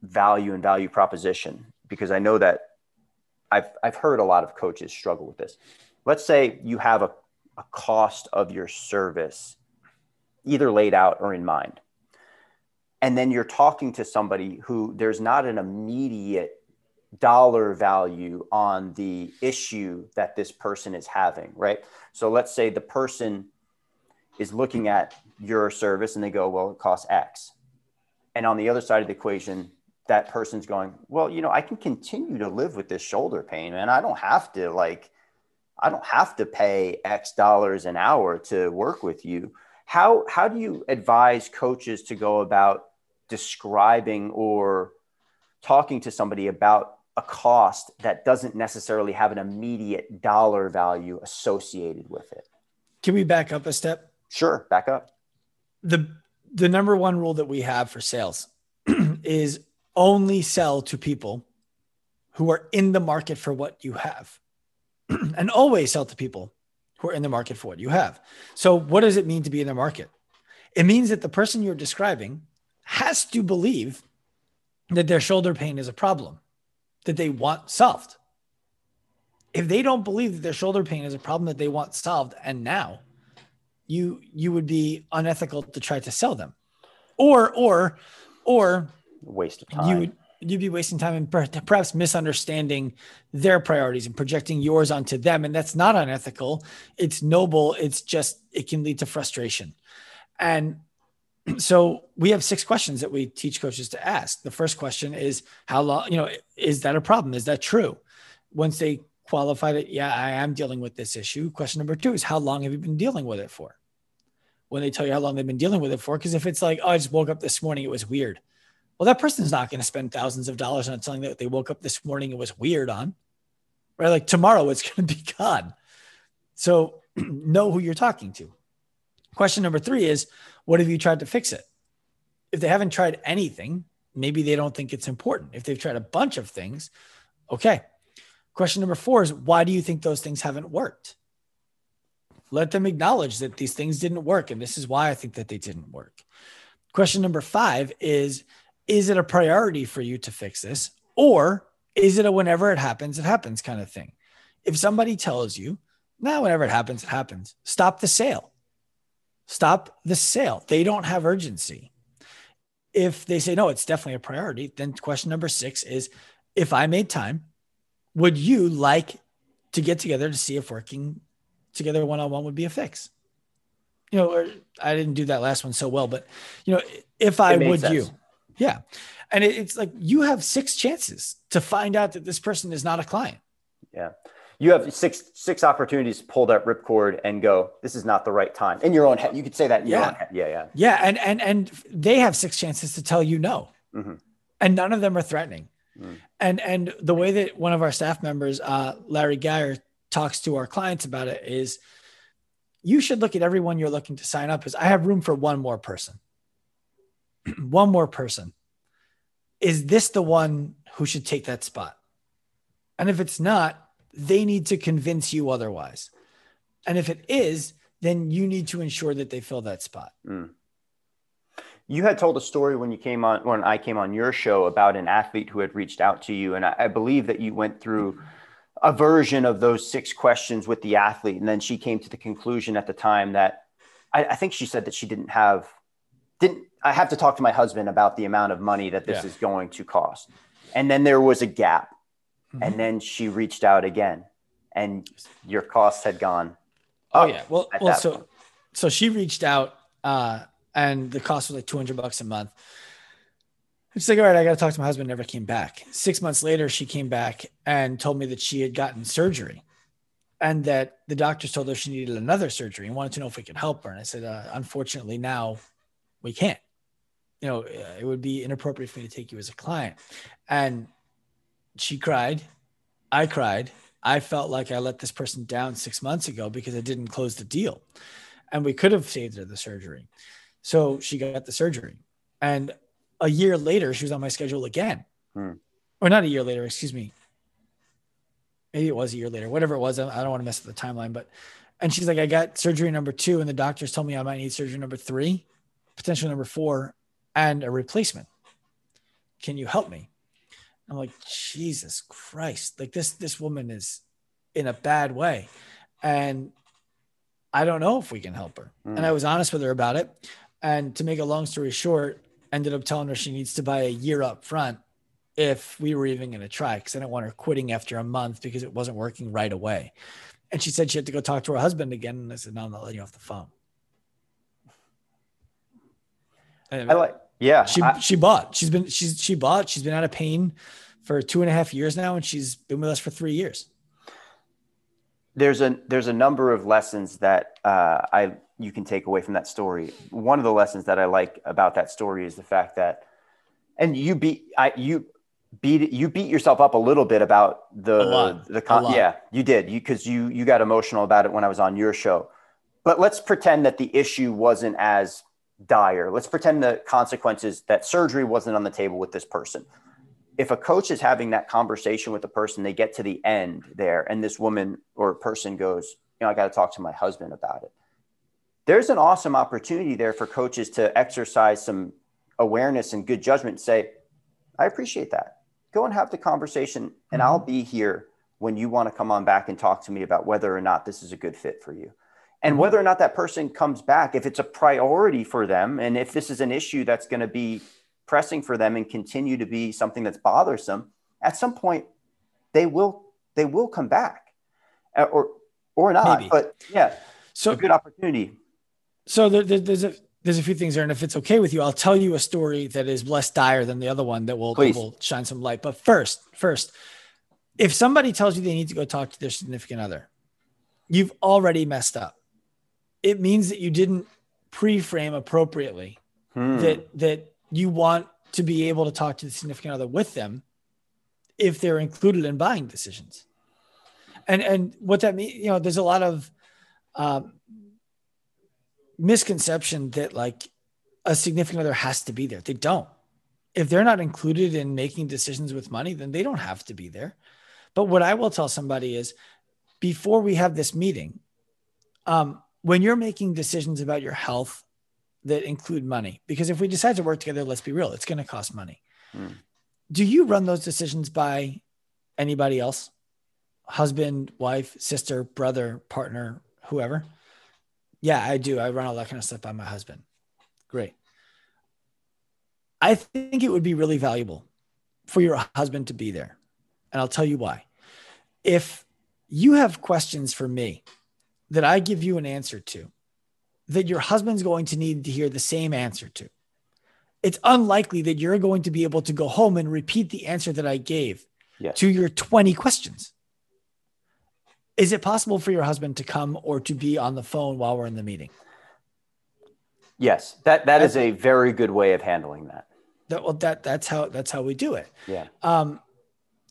value and value proposition because I know that I've, I've heard a lot of coaches struggle with this. Let's say you have a, a cost of your service either laid out or in mind. And then you're talking to somebody who there's not an immediate dollar value on the issue that this person is having, right? So let's say the person is looking at your service and they go, well, it costs X and on the other side of the equation, that person's going, well, you know, I can continue to live with this shoulder pain, and I don't have to like, I don't have to pay X dollars an hour to work with you. How how do you advise coaches to go about describing or talking to somebody about a cost that doesn't necessarily have an immediate dollar value associated with it? Can we back up a step? Sure, back up. The the number one rule that we have for sales is only sell to people who are in the market for what you have and always sell to people who are in the market for what you have. So, what does it mean to be in the market? It means that the person you're describing has to believe that their shoulder pain is a problem that they want solved. If they don't believe that their shoulder pain is a problem that they want solved and now, you you would be unethical to try to sell them. Or or or waste of time. You would you'd be wasting time and perhaps misunderstanding their priorities and projecting yours onto them. And that's not unethical. It's noble. It's just it can lead to frustration. And so we have six questions that we teach coaches to ask. The first question is how long, you know, is that a problem? Is that true? Once they qualify that, yeah, I am dealing with this issue. Question number two is how long have you been dealing with it for? When they tell you how long they've been dealing with it for, because if it's like, oh, I just woke up this morning, it was weird. Well, that person's not going to spend thousands of dollars on something that they woke up this morning and was weird on, right? Like tomorrow it's going to be gone. So know who you're talking to. Question number three is, what have you tried to fix it? If they haven't tried anything, maybe they don't think it's important. If they've tried a bunch of things, okay. Question number four is, why do you think those things haven't worked? Let them acknowledge that these things didn't work. And this is why I think that they didn't work. Question number five is, is it a priority for you to fix this? Or is it a whenever it happens, it happens kind of thing? If somebody tells you, now, whenever it happens, it happens, stop the sale. Stop the sale. They don't have urgency. If they say, no, it's definitely a priority, then question number six is if I made time, would you like to get together to see if working together one on one would be a fix? You know, or I didn't do that last one so well, but you know, if I would sense. you, yeah. And it, it's like you have six chances to find out that this person is not a client. Yeah. You have six six opportunities to pull that ripcord and go, this is not the right time. In your own head. You could say that in yeah. your own head. Yeah, yeah. Yeah. And and and they have six chances to tell you no. Mm-hmm. And none of them are threatening. Mm. And and the way that one of our staff members, uh, Larry Geyer, talks to our clients about it is you should look at everyone you're looking to sign up as I have room for one more person. one more person. Is this the one who should take that spot? And if it's not, they need to convince you otherwise. And if it is, then you need to ensure that they fill that spot. Mm. You had told a story when you came on, when I came on your show about an athlete who had reached out to you. And I, I believe that you went through a version of those six questions with the athlete. And then she came to the conclusion at the time that I, I think she said that she didn't have didn't I have to talk to my husband about the amount of money that this yeah. is going to cost. And then there was a gap. Mm-hmm. And then she reached out again and your costs had gone. Oh yeah. Well, well so point. so she reached out uh and the cost was like 200 bucks a month. She's like, all right, I got to talk to my husband. Never came back. Six months later, she came back and told me that she had gotten surgery and that the doctors told her she needed another surgery and wanted to know if we could help her. And I said, uh, unfortunately, now we can't. You know, it would be inappropriate for me to take you as a client. And she cried. I cried. I felt like I let this person down six months ago because I didn't close the deal. And we could have saved her the surgery. So she got the surgery. And a year later, she was on my schedule again. Hmm. Or not a year later, excuse me. Maybe it was a year later, whatever it was. I don't want to mess up the timeline, but and she's like, I got surgery number two, and the doctors told me I might need surgery number three potential number four, and a replacement. Can you help me? I'm like, Jesus Christ. Like this, this woman is in a bad way. And I don't know if we can help her. Mm. And I was honest with her about it. And to make a long story short, ended up telling her she needs to buy a year up front if we were even going to try because I didn't want her quitting after a month because it wasn't working right away. And she said she had to go talk to her husband again. And I said, No, I'm not letting you off the phone. I like Yeah. She I, she bought. She's been she's she bought. She's been out of pain for two and a half years now, and she's been with us for three years. There's a there's a number of lessons that uh, I you can take away from that story. One of the lessons that I like about that story is the fact that, and you beat I you beat you beat yourself up a little bit about the the con- yeah you did you because you you got emotional about it when I was on your show, but let's pretend that the issue wasn't as dire. Let's pretend the consequences that surgery wasn't on the table with this person. If a coach is having that conversation with the person, they get to the end there, and this woman or person goes, you know, I got to talk to my husband about it. There's an awesome opportunity there for coaches to exercise some awareness and good judgment and say, I appreciate that. Go and have the conversation, and mm-hmm. I'll be here when you want to come on back and talk to me about whether or not this is a good fit for you and whether or not that person comes back if it's a priority for them and if this is an issue that's going to be pressing for them and continue to be something that's bothersome at some point they will they will come back uh, or or not Maybe. but yeah so a good opportunity. So there, there's a there's a few things there and if it's okay with you i'll tell you a story that is less dire than the other one that will, that will shine some light. But first first if somebody tells you they need to go talk to their significant other you've already messed up it means that you didn't pre-frame appropriately hmm. that that you want to be able to talk to the significant other with them if they're included in buying decisions. And and what that means you know there's a lot of um, misconception that like a significant other has to be there. They don't. If they're not included in making decisions with money then they don't have to be there. But what i will tell somebody is before we have this meeting um, when you're making decisions about your health that include money, because if we decide to work together, let's be real, it's going to cost money. Mm. Do you run those decisions by anybody else? Husband, wife, sister, brother, partner, whoever? Yeah, I do. I run all that kind of stuff by my husband. Great. I think it would be really valuable for your husband to be there. And I'll tell you why. If you have questions for me that I give you an answer to that your husband's going to need to hear the same answer to. It's unlikely that you're going to be able to go home and repeat the answer that I gave yes. to your 20 questions. Is it possible for your husband to come or to be on the phone while we're in the meeting? Yes, that that is a very good way of handling that. That well, that that's how that's how we do it. Yeah. Um,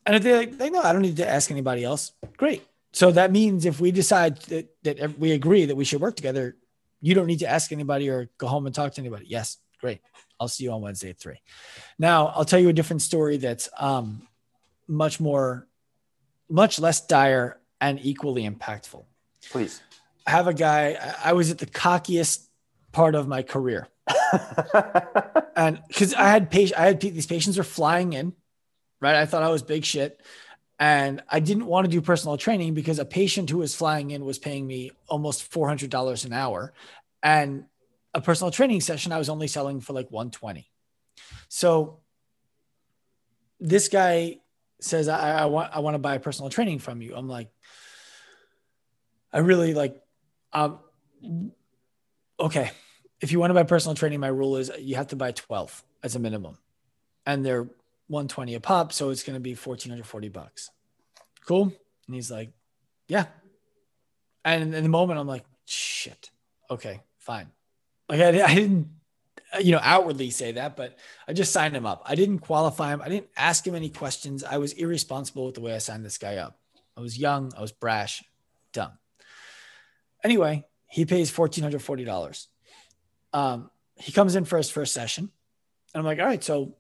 and if they like, they know I don't need to ask anybody else. Great. So that means if we decide that, that we agree that we should work together, you don't need to ask anybody or go home and talk to anybody. Yes, great. I'll see you on Wednesday at three. Now I'll tell you a different story that's um, much more, much less dire and equally impactful. Please. I have a guy. I was at the cockiest part of my career, and because I had patients, I had these patients were flying in, right? I thought I was big shit. And I didn't want to do personal training because a patient who was flying in was paying me almost $400 an hour. And a personal training session, I was only selling for like 120. So this guy says, I, I want, I want to buy personal training from you. I'm like, I really like, um, okay. If you want to buy personal training, my rule is you have to buy 12 as a minimum. And they're 120 a pop. So it's going to be 1440 bucks. Cool. And he's like, yeah. And in the moment, I'm like, shit. Okay, fine. Like I, I didn't, you know, outwardly say that, but I just signed him up. I didn't qualify him. I didn't ask him any questions. I was irresponsible with the way I signed this guy up. I was young. I was brash, dumb. Anyway, he pays $1,440. Um, he comes in for his first session. And I'm like, all right, so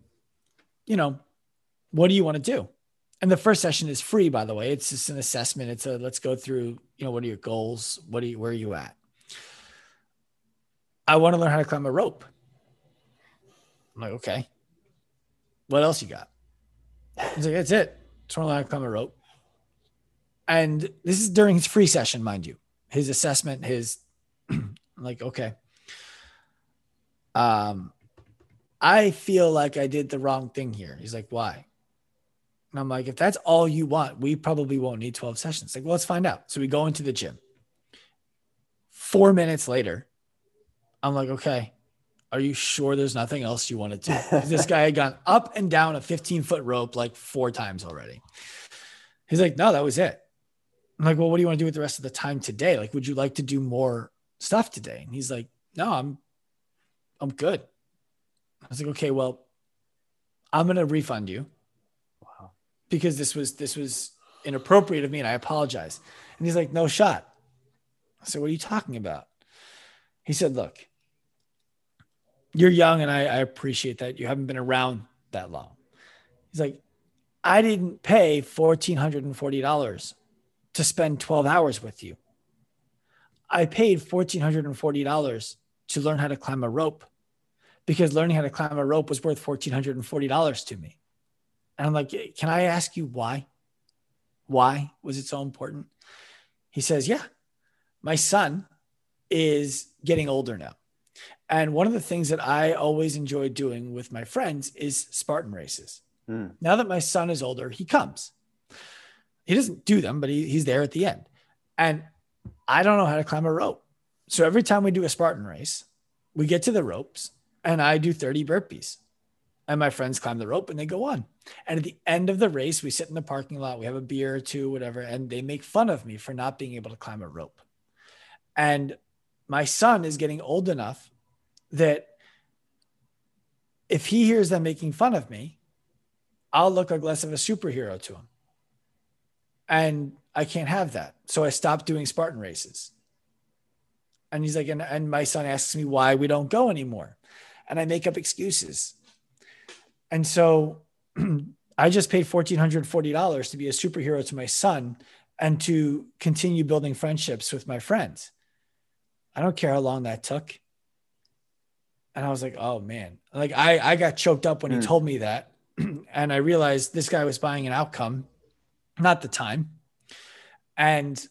you know, what do you want to do? And the first session is free, by the way. It's just an assessment. It's a let's go through, you know, what are your goals? What are you, where are you at? I want to learn how to climb a rope. I'm like, okay. What else you got? He's like, that's it. Just want to learn how to climb a rope. And this is during his free session, mind you. His assessment, his I'm like, okay. Um, I feel like I did the wrong thing here. He's like, why? And I'm like, if that's all you want, we probably won't need 12 sessions. Like, well, let's find out. So we go into the gym. Four minutes later, I'm like, okay, Are you sure there's nothing else you want to do? this guy had gone up and down a 15 foot rope like four times already. He's like, No, that was it. I'm like, Well, what do you want to do with the rest of the time today? Like, would you like to do more stuff today? And he's like, No, I'm I'm good. I was like, Okay, well, I'm gonna refund you. Wow. Because this was this was inappropriate of me and I apologize. And he's like, No shot. I said, What are you talking about? He said, Look, you're young and I, I appreciate that. You haven't been around that long. He's like, I didn't pay $1,440 to spend 12 hours with you. I paid $1,440 to learn how to climb a rope because learning how to climb a rope was worth $1,440 to me. And I'm like, can I ask you why? Why was it so important? He says, yeah, my son is getting older now. And one of the things that I always enjoy doing with my friends is Spartan races. Mm. Now that my son is older, he comes. He doesn't do them, but he, he's there at the end. And I don't know how to climb a rope. So every time we do a Spartan race, we get to the ropes and I do 30 burpees. And my friends climb the rope and they go on. And at the end of the race, we sit in the parking lot, we have a beer or two, whatever, and they make fun of me for not being able to climb a rope. And my son is getting old enough that if he hears them making fun of me, I'll look like less of a superhero to him. And I can't have that. So I stopped doing Spartan races. And he's like, and, and my son asks me why we don't go anymore. And I make up excuses. And so I just paid $1,440 to be a superhero to my son and to continue building friendships with my friends. I don't care how long that took. And I was like, oh man, like I, I got choked up when mm. he hmm. told me that. and I realized this guy was buying an outcome, not the time. And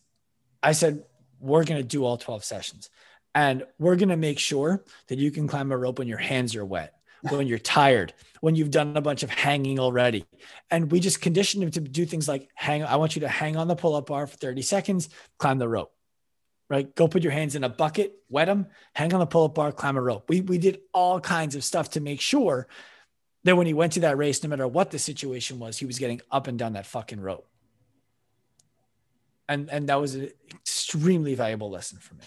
I said, we're going to do all 12 sessions and we're going to make sure that you can climb a rope when your hands are wet, when you're tired, when you've done a bunch of hanging already. And we just conditioned him to do things like hang. I want you to hang on the pull up bar for 30 seconds, climb the rope right? Go put your hands in a bucket, wet them, hang on the pull up bar, climb a rope. We, we did all kinds of stuff to make sure that when he went to that race, no matter what the situation was, he was getting up and down that fucking rope. And, and that was an extremely valuable lesson for me.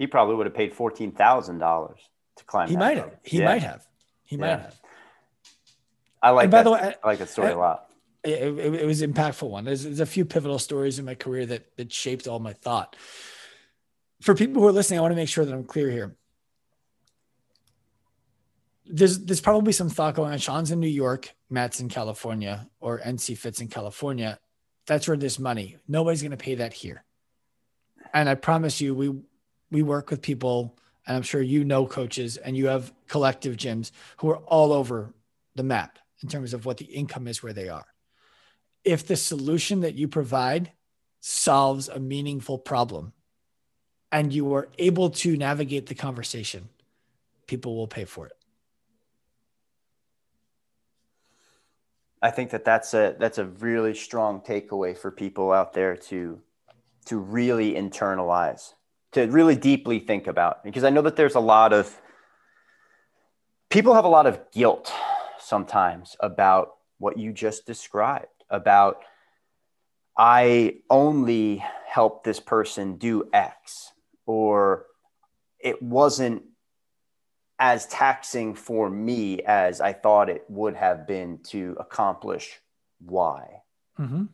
He probably would have paid $14,000 to climb. He might have. He yeah. might have. He yeah. might have. I like. And by that, the way, I, I like that story I, a lot. It, it, it, was impactful one. There's, there's a few pivotal stories in my career that that shaped all my thought for people who are listening, I want to make sure that I'm clear here. There's there's probably some thought going on. Sean's in New York, Matt's in California, or NC Fits in California. That's where there's money. Nobody's going to pay that here. And I promise you, we we work with people, and I'm sure you know coaches, and you have collective gyms who are all over the map in terms of what the income is where they are. If the solution that you provide solves a meaningful problem, and you are able to navigate the conversation, people will pay for it. I think that that's a that's a really strong takeaway for people out there to to really internalize, to really deeply think about because I know that there's a lot of people have a lot of guilt sometimes about what you just described about I only help this person do X or it wasn't as taxing for me as I thought it would have been to accomplish Y. Mm-hmm.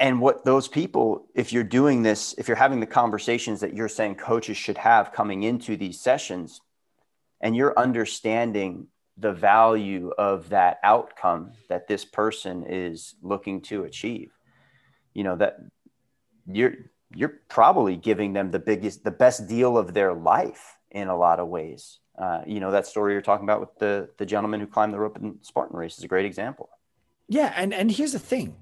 And what those people, if you're doing this, if you're having the conversations that you're saying coaches should have coming into these sessions, and you're understanding the value of that outcome that this person is looking to achieve, you know, that you're you're probably giving them the biggest, the best deal of their life in a lot of ways. Uh, you know, that story you're talking about with the, the gentleman who climbed the rope in Spartan race is a great example. Yeah. And, and here's the thing.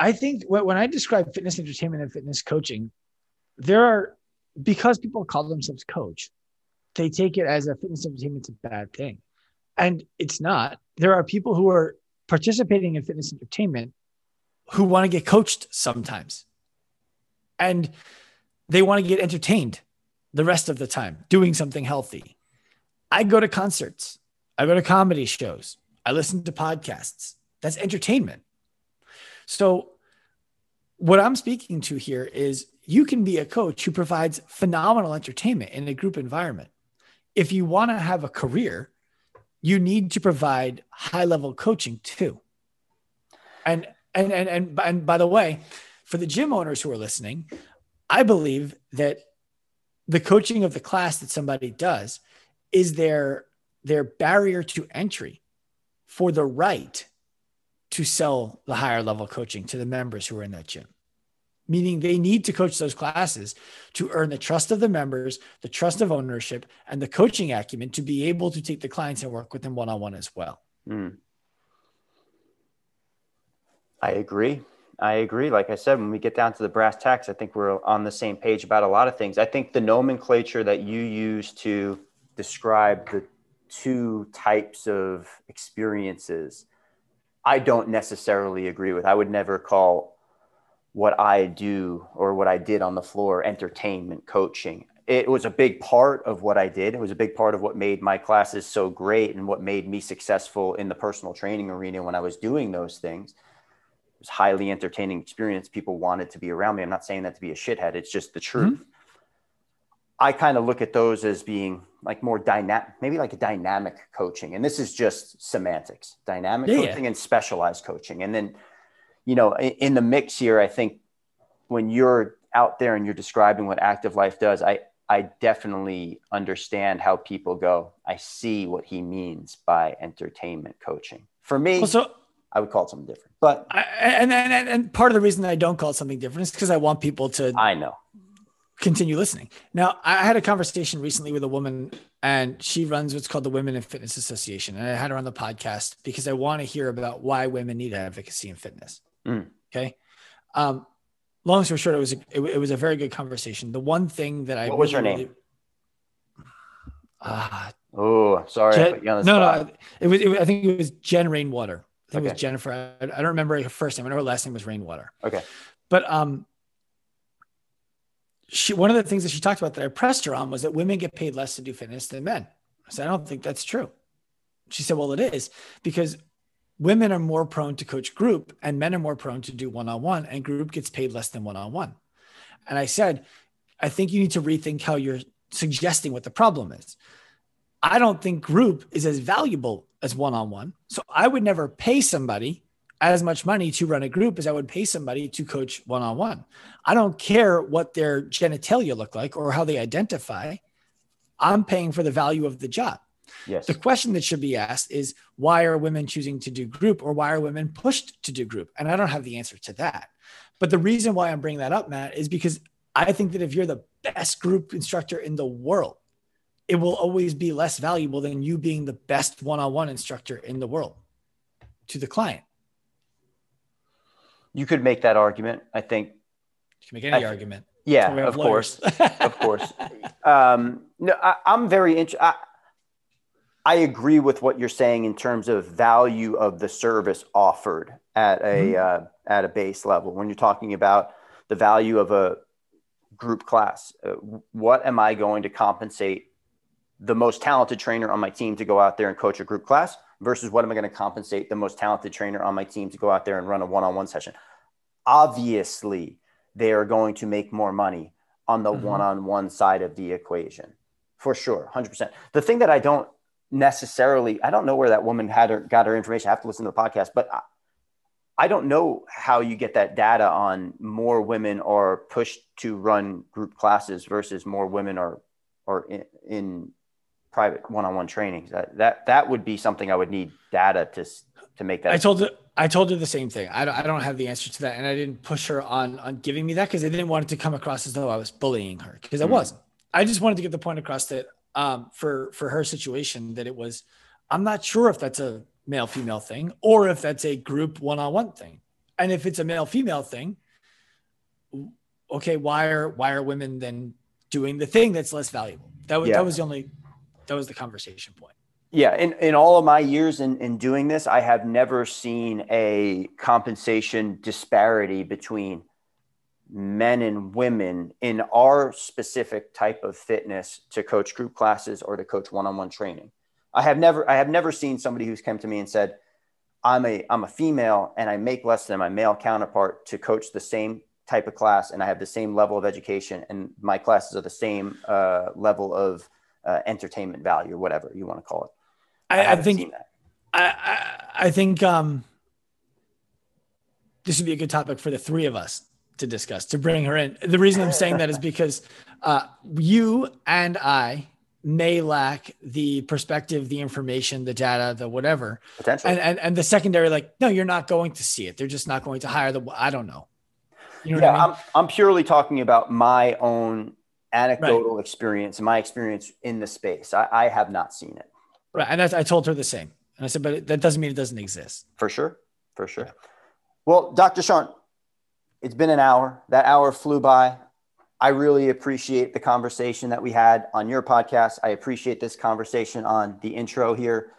I think when I describe fitness entertainment and fitness coaching, there are, because people call themselves coach, they take it as a fitness entertainment's a bad thing. And it's not. There are people who are participating in fitness entertainment who want to get coached sometimes and they want to get entertained the rest of the time doing something healthy. I go to concerts, I go to comedy shows, I listen to podcasts. That's entertainment. So, what I'm speaking to here is you can be a coach who provides phenomenal entertainment in a group environment. If you want to have a career, you need to provide high level coaching too. And, and, and, and, and by the way, for the gym owners who are listening, I believe that the coaching of the class that somebody does is their, their barrier to entry for the right to sell the higher level coaching to the members who are in that gym meaning they need to coach those classes to earn the trust of the members, the trust of ownership, and the coaching acumen to be able to take the clients and work with them one on one as well. Mm. I agree. I agree. Like I said, when we get down to the brass tacks, I think we're on the same page about a lot of things. I think the nomenclature that you use to describe the two types of experiences, I don't necessarily agree with. I would never call what I do or what I did on the floor, entertainment, coaching. It was a big part of what I did. It was a big part of what made my classes so great and what made me successful in the personal training arena when I was doing those things. It was highly entertaining experience. People wanted to be around me. I'm not saying that to be a shithead. It's just the truth. Mm-hmm. I kind of look at those as being like more dynamic, maybe like a dynamic coaching. And this is just semantics, dynamic yeah, coaching yeah. and specialized coaching. And then you know, in, in the mix here, I think when you're out there and you're describing what active life does, I, I definitely understand how people go. I see what he means by entertainment coaching. For me, well, so, I would call it something different. But I, and, and and part of the reason I don't call it something different is because I want people to. I know. Continue listening. Now, I had a conversation recently with a woman, and she runs what's called the Women in Fitness Association, and I had her on the podcast because I want to hear about why women need advocacy in fitness. Mm. Okay. Um, long story short, it was a, it, it, was a very good conversation. The one thing that I what was her name? Uh, oh, sorry. Jen, no, spot. no, it was, it, I think it was Jen Rainwater. I think okay. it was Jennifer. I, I, don't remember her first name. I know her last name was Rainwater. Okay. But um, she one of the things that she talked about that I pressed her on was that women get paid less to do fitness than men. I said I don't think that's true. She said, "Well, it is because women are more prone to coach group and men are more prone to do one-on-one and group gets paid less than one-on-one and i said i think you need to rethink how you're suggesting what the problem is i don't think group is as valuable as one-on-one so i would never pay somebody as much money to run a group as i would pay somebody to coach one-on-one i don't care what their genitalia look like or how they identify i'm paying for the value of the job Yes. The question that should be asked is why are women choosing to do group or why are women pushed to do group? And I don't have the answer to that. But the reason why I'm bringing that up, Matt, is because I think that if you're the best group instructor in the world, it will always be less valuable than you being the best one on one instructor in the world to the client. You could make that argument. I think you can make any I, argument. Yeah, of course. of course. Um, no, I, am very interested. I agree with what you're saying in terms of value of the service offered at a mm-hmm. uh, at a base level. When you're talking about the value of a group class, uh, what am I going to compensate the most talented trainer on my team to go out there and coach a group class versus what am I going to compensate the most talented trainer on my team to go out there and run a one-on-one session? Obviously, they are going to make more money on the mm-hmm. one-on-one side of the equation. For sure, 100%. The thing that I don't necessarily i don't know where that woman had her got her information i have to listen to the podcast but I, I don't know how you get that data on more women are pushed to run group classes versus more women are are in, in private one-on-one trainings that, that that would be something i would need data to to make that i told her i told her the same thing i don't, I don't have the answer to that and i didn't push her on on giving me that because i didn't want it to come across as though i was bullying her because mm. i wasn't i just wanted to get the point across that um, for for her situation that it was. I'm not sure if that's a male female thing or if that's a group one on one thing. And if it's a male female thing, okay, why are why are women then doing the thing that's less valuable? That was yeah. that was the only that was the conversation point. Yeah, in, in all of my years in, in doing this, I have never seen a compensation disparity between men and women in our specific type of fitness to coach group classes or to coach one-on-one training. I have never I have never seen somebody who's come to me and said, I'm a I'm a female and I make less than my male counterpart to coach the same type of class and I have the same level of education and my classes are the same uh, level of uh, entertainment value or whatever you want to call it. I, I, I think I, I, I think um, this would be a good topic for the three of us to discuss to bring her in. The reason I'm saying that is because uh, you and I may lack the perspective, the information, the data, the whatever. Potentially. And, and, and the secondary, like, no, you're not going to see it. They're just not going to hire the, I don't know. You know yeah, I am mean? I'm, I'm purely talking about my own anecdotal right. experience and my experience in the space. I, I have not seen it. Right. And I told her the same. And I said, but that doesn't mean it doesn't exist. For sure. For sure. Yeah. Well, Dr. Sean, it's been an hour. That hour flew by. I really appreciate the conversation that we had on your podcast. I appreciate this conversation on the intro here.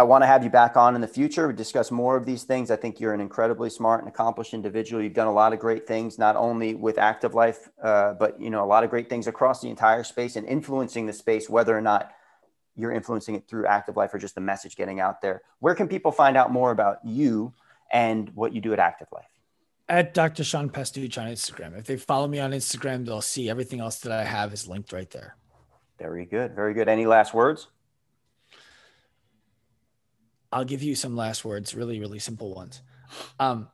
I want to have you back on in the future. We discuss more of these things. I think you're an incredibly smart and accomplished individual. You've done a lot of great things, not only with active life, uh, but you know a lot of great things across the entire space and influencing the space, whether or not you're influencing it through active life or just the message getting out there. Where can people find out more about you and what you do at Active Life? at Dr. Sean Pastuch on Instagram. If they follow me on Instagram, they'll see everything else that I have is linked right there. Very good. Very good. Any last words? I'll give you some last words, really, really simple ones. Um,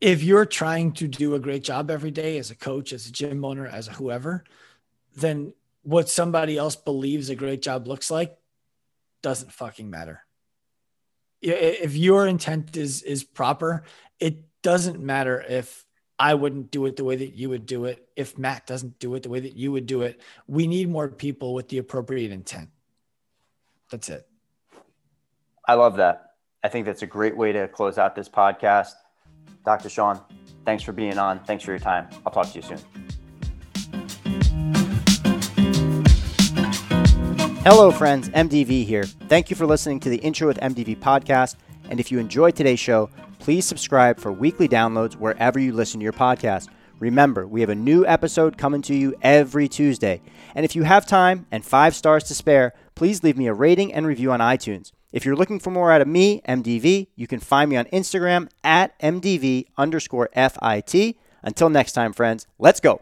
if you're trying to do a great job every day as a coach, as a gym owner, as a whoever, then what somebody else believes a great job looks like doesn't fucking matter. If your intent is is proper it doesn't matter if I wouldn't do it the way that you would do it, if Matt doesn't do it the way that you would do it. We need more people with the appropriate intent. That's it. I love that. I think that's a great way to close out this podcast. Dr. Sean, thanks for being on. Thanks for your time. I'll talk to you soon. Hello, friends. MDV here. Thank you for listening to the Intro with MDV podcast. And if you enjoyed today's show, please subscribe for weekly downloads wherever you listen to your podcast. Remember, we have a new episode coming to you every Tuesday. And if you have time and five stars to spare, please leave me a rating and review on iTunes. If you're looking for more out of me, MDV, you can find me on Instagram at MDV underscore FIT. Until next time, friends, let's go.